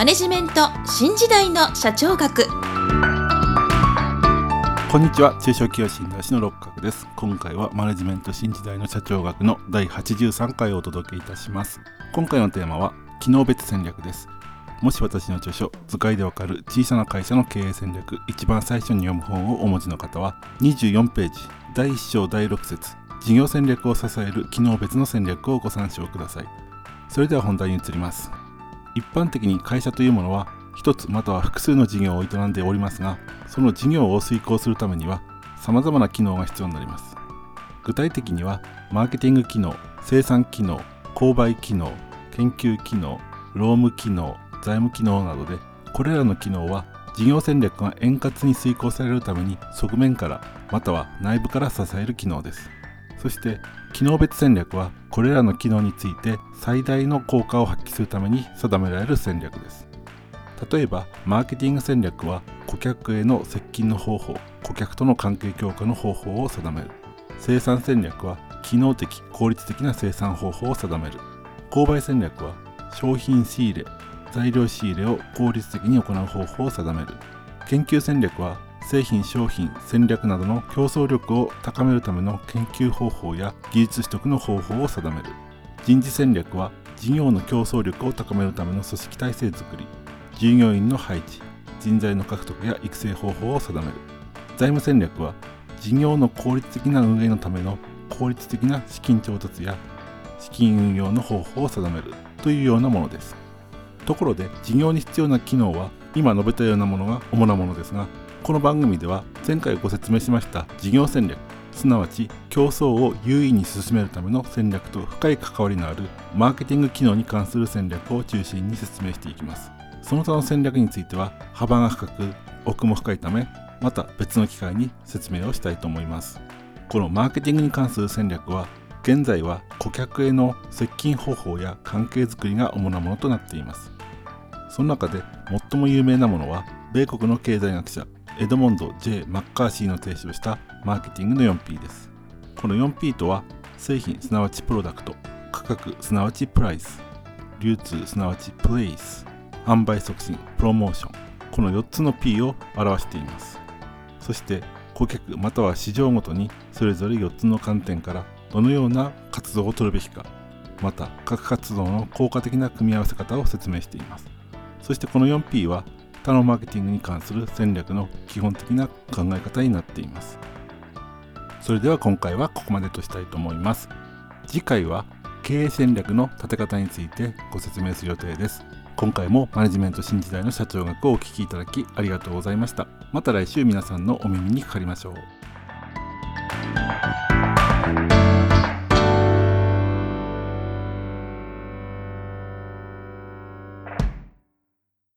マネジメント新時代の社長学。こんにちは。中小企業診断士の六角です。今回はマネジメント新時代の社長学の第83回をお届けいたします。今回のテーマは機能別戦略です。もし私の著書図解でわかる小さな会社の経営戦略一番最初に読む本をお持ちの方は24ページ第1章第6節事業戦略を支える機能別の戦略をご参照ください。それでは本題に移ります。一般的に会社というものは一つまたは複数の事業を営んでおりますがその事業を遂行するためには様々な機能が必要になります。具体的にはマーケティング機能生産機能購買機能研究機能労務機能財務機能などでこれらの機能は事業戦略が円滑に遂行されるために側面からまたは内部から支える機能です。そして機能別戦略はこれらの機能について最大の効果を発揮するために定められる戦略です。例えばマーケティング戦略は顧客への接近の方法顧客との関係強化の方法を定める。生産戦略は機能的効率的な生産方法を定める。購買戦略は商品仕入れ材料仕入れを効率的に行う方法を定める。研究戦略は製品商品戦略などの競争力を高めるための研究方法や技術取得の方法を定める。人事戦略は事業の競争力を高めるための組織体制づくり。従業員の配置人材の獲得や育成方法を定める。財務戦略は事業の効率的な運営のための効率的な資金調達や資金運用の方法を定めるというようなものです。ところで事業に必要な機能は今述べたようなものが主なものですがこの番組では前回ご説明しました事業戦略すなわち競争を優位に進めるための戦略と深い関わりのあるマーケティング機能に関する戦略を中心に説明していきます。その他の戦略については幅が深く奥も深いためまた別の機会に説明をしたいと思います。このマーケティングに関する戦略は現在は顧客への接近方法や関係づくりが主なものとなっています。その中で最も有名なものは米国の経済学者エドモンド・ J・ マッカーシーの提唱したマーケティングの 4P です。この 4P とは製品すなわちプロダクト価格すなわちプライス流通すなわちプレイス販売促進プロモーションこの4つの P を表しています。そして顧客または市場ごとにそれぞれ4つの観点からどのような活動を取るべきかまた各活動の効果的な組み合わせ方を説明しています。そしてこの 4P は他のマーケティングに関する戦略の基本的な考え方になっています。それでは今回はここまでとしたいと思います。次回は経営戦略の立て方についてご説明する予定です。今回もマネジメント新時代の社長学をお聴きいただきありがとうございました。また来週皆さんのお耳にかかりましょう。